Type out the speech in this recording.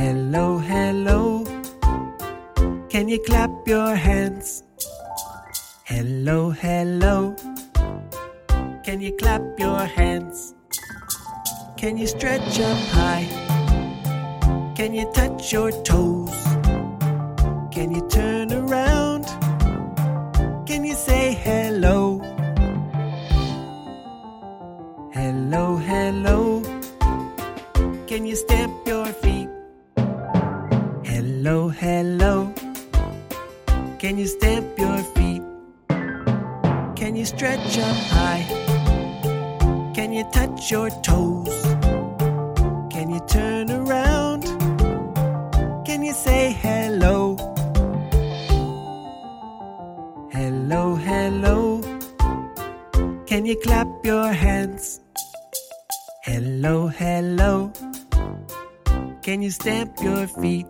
Hello, hello. Can you clap your hands? Hello, hello. Can you clap your hands? Can you stretch up high? Can you touch your toes? Can you turn around? Can you say hello? Hello, hello. Can you stamp? Hello, hello. Can you stamp your feet? Can you stretch up high? Can you touch your toes? Can you turn around? Can you say hello? Hello, hello. Can you clap your hands? Hello, hello. Can you stamp your feet?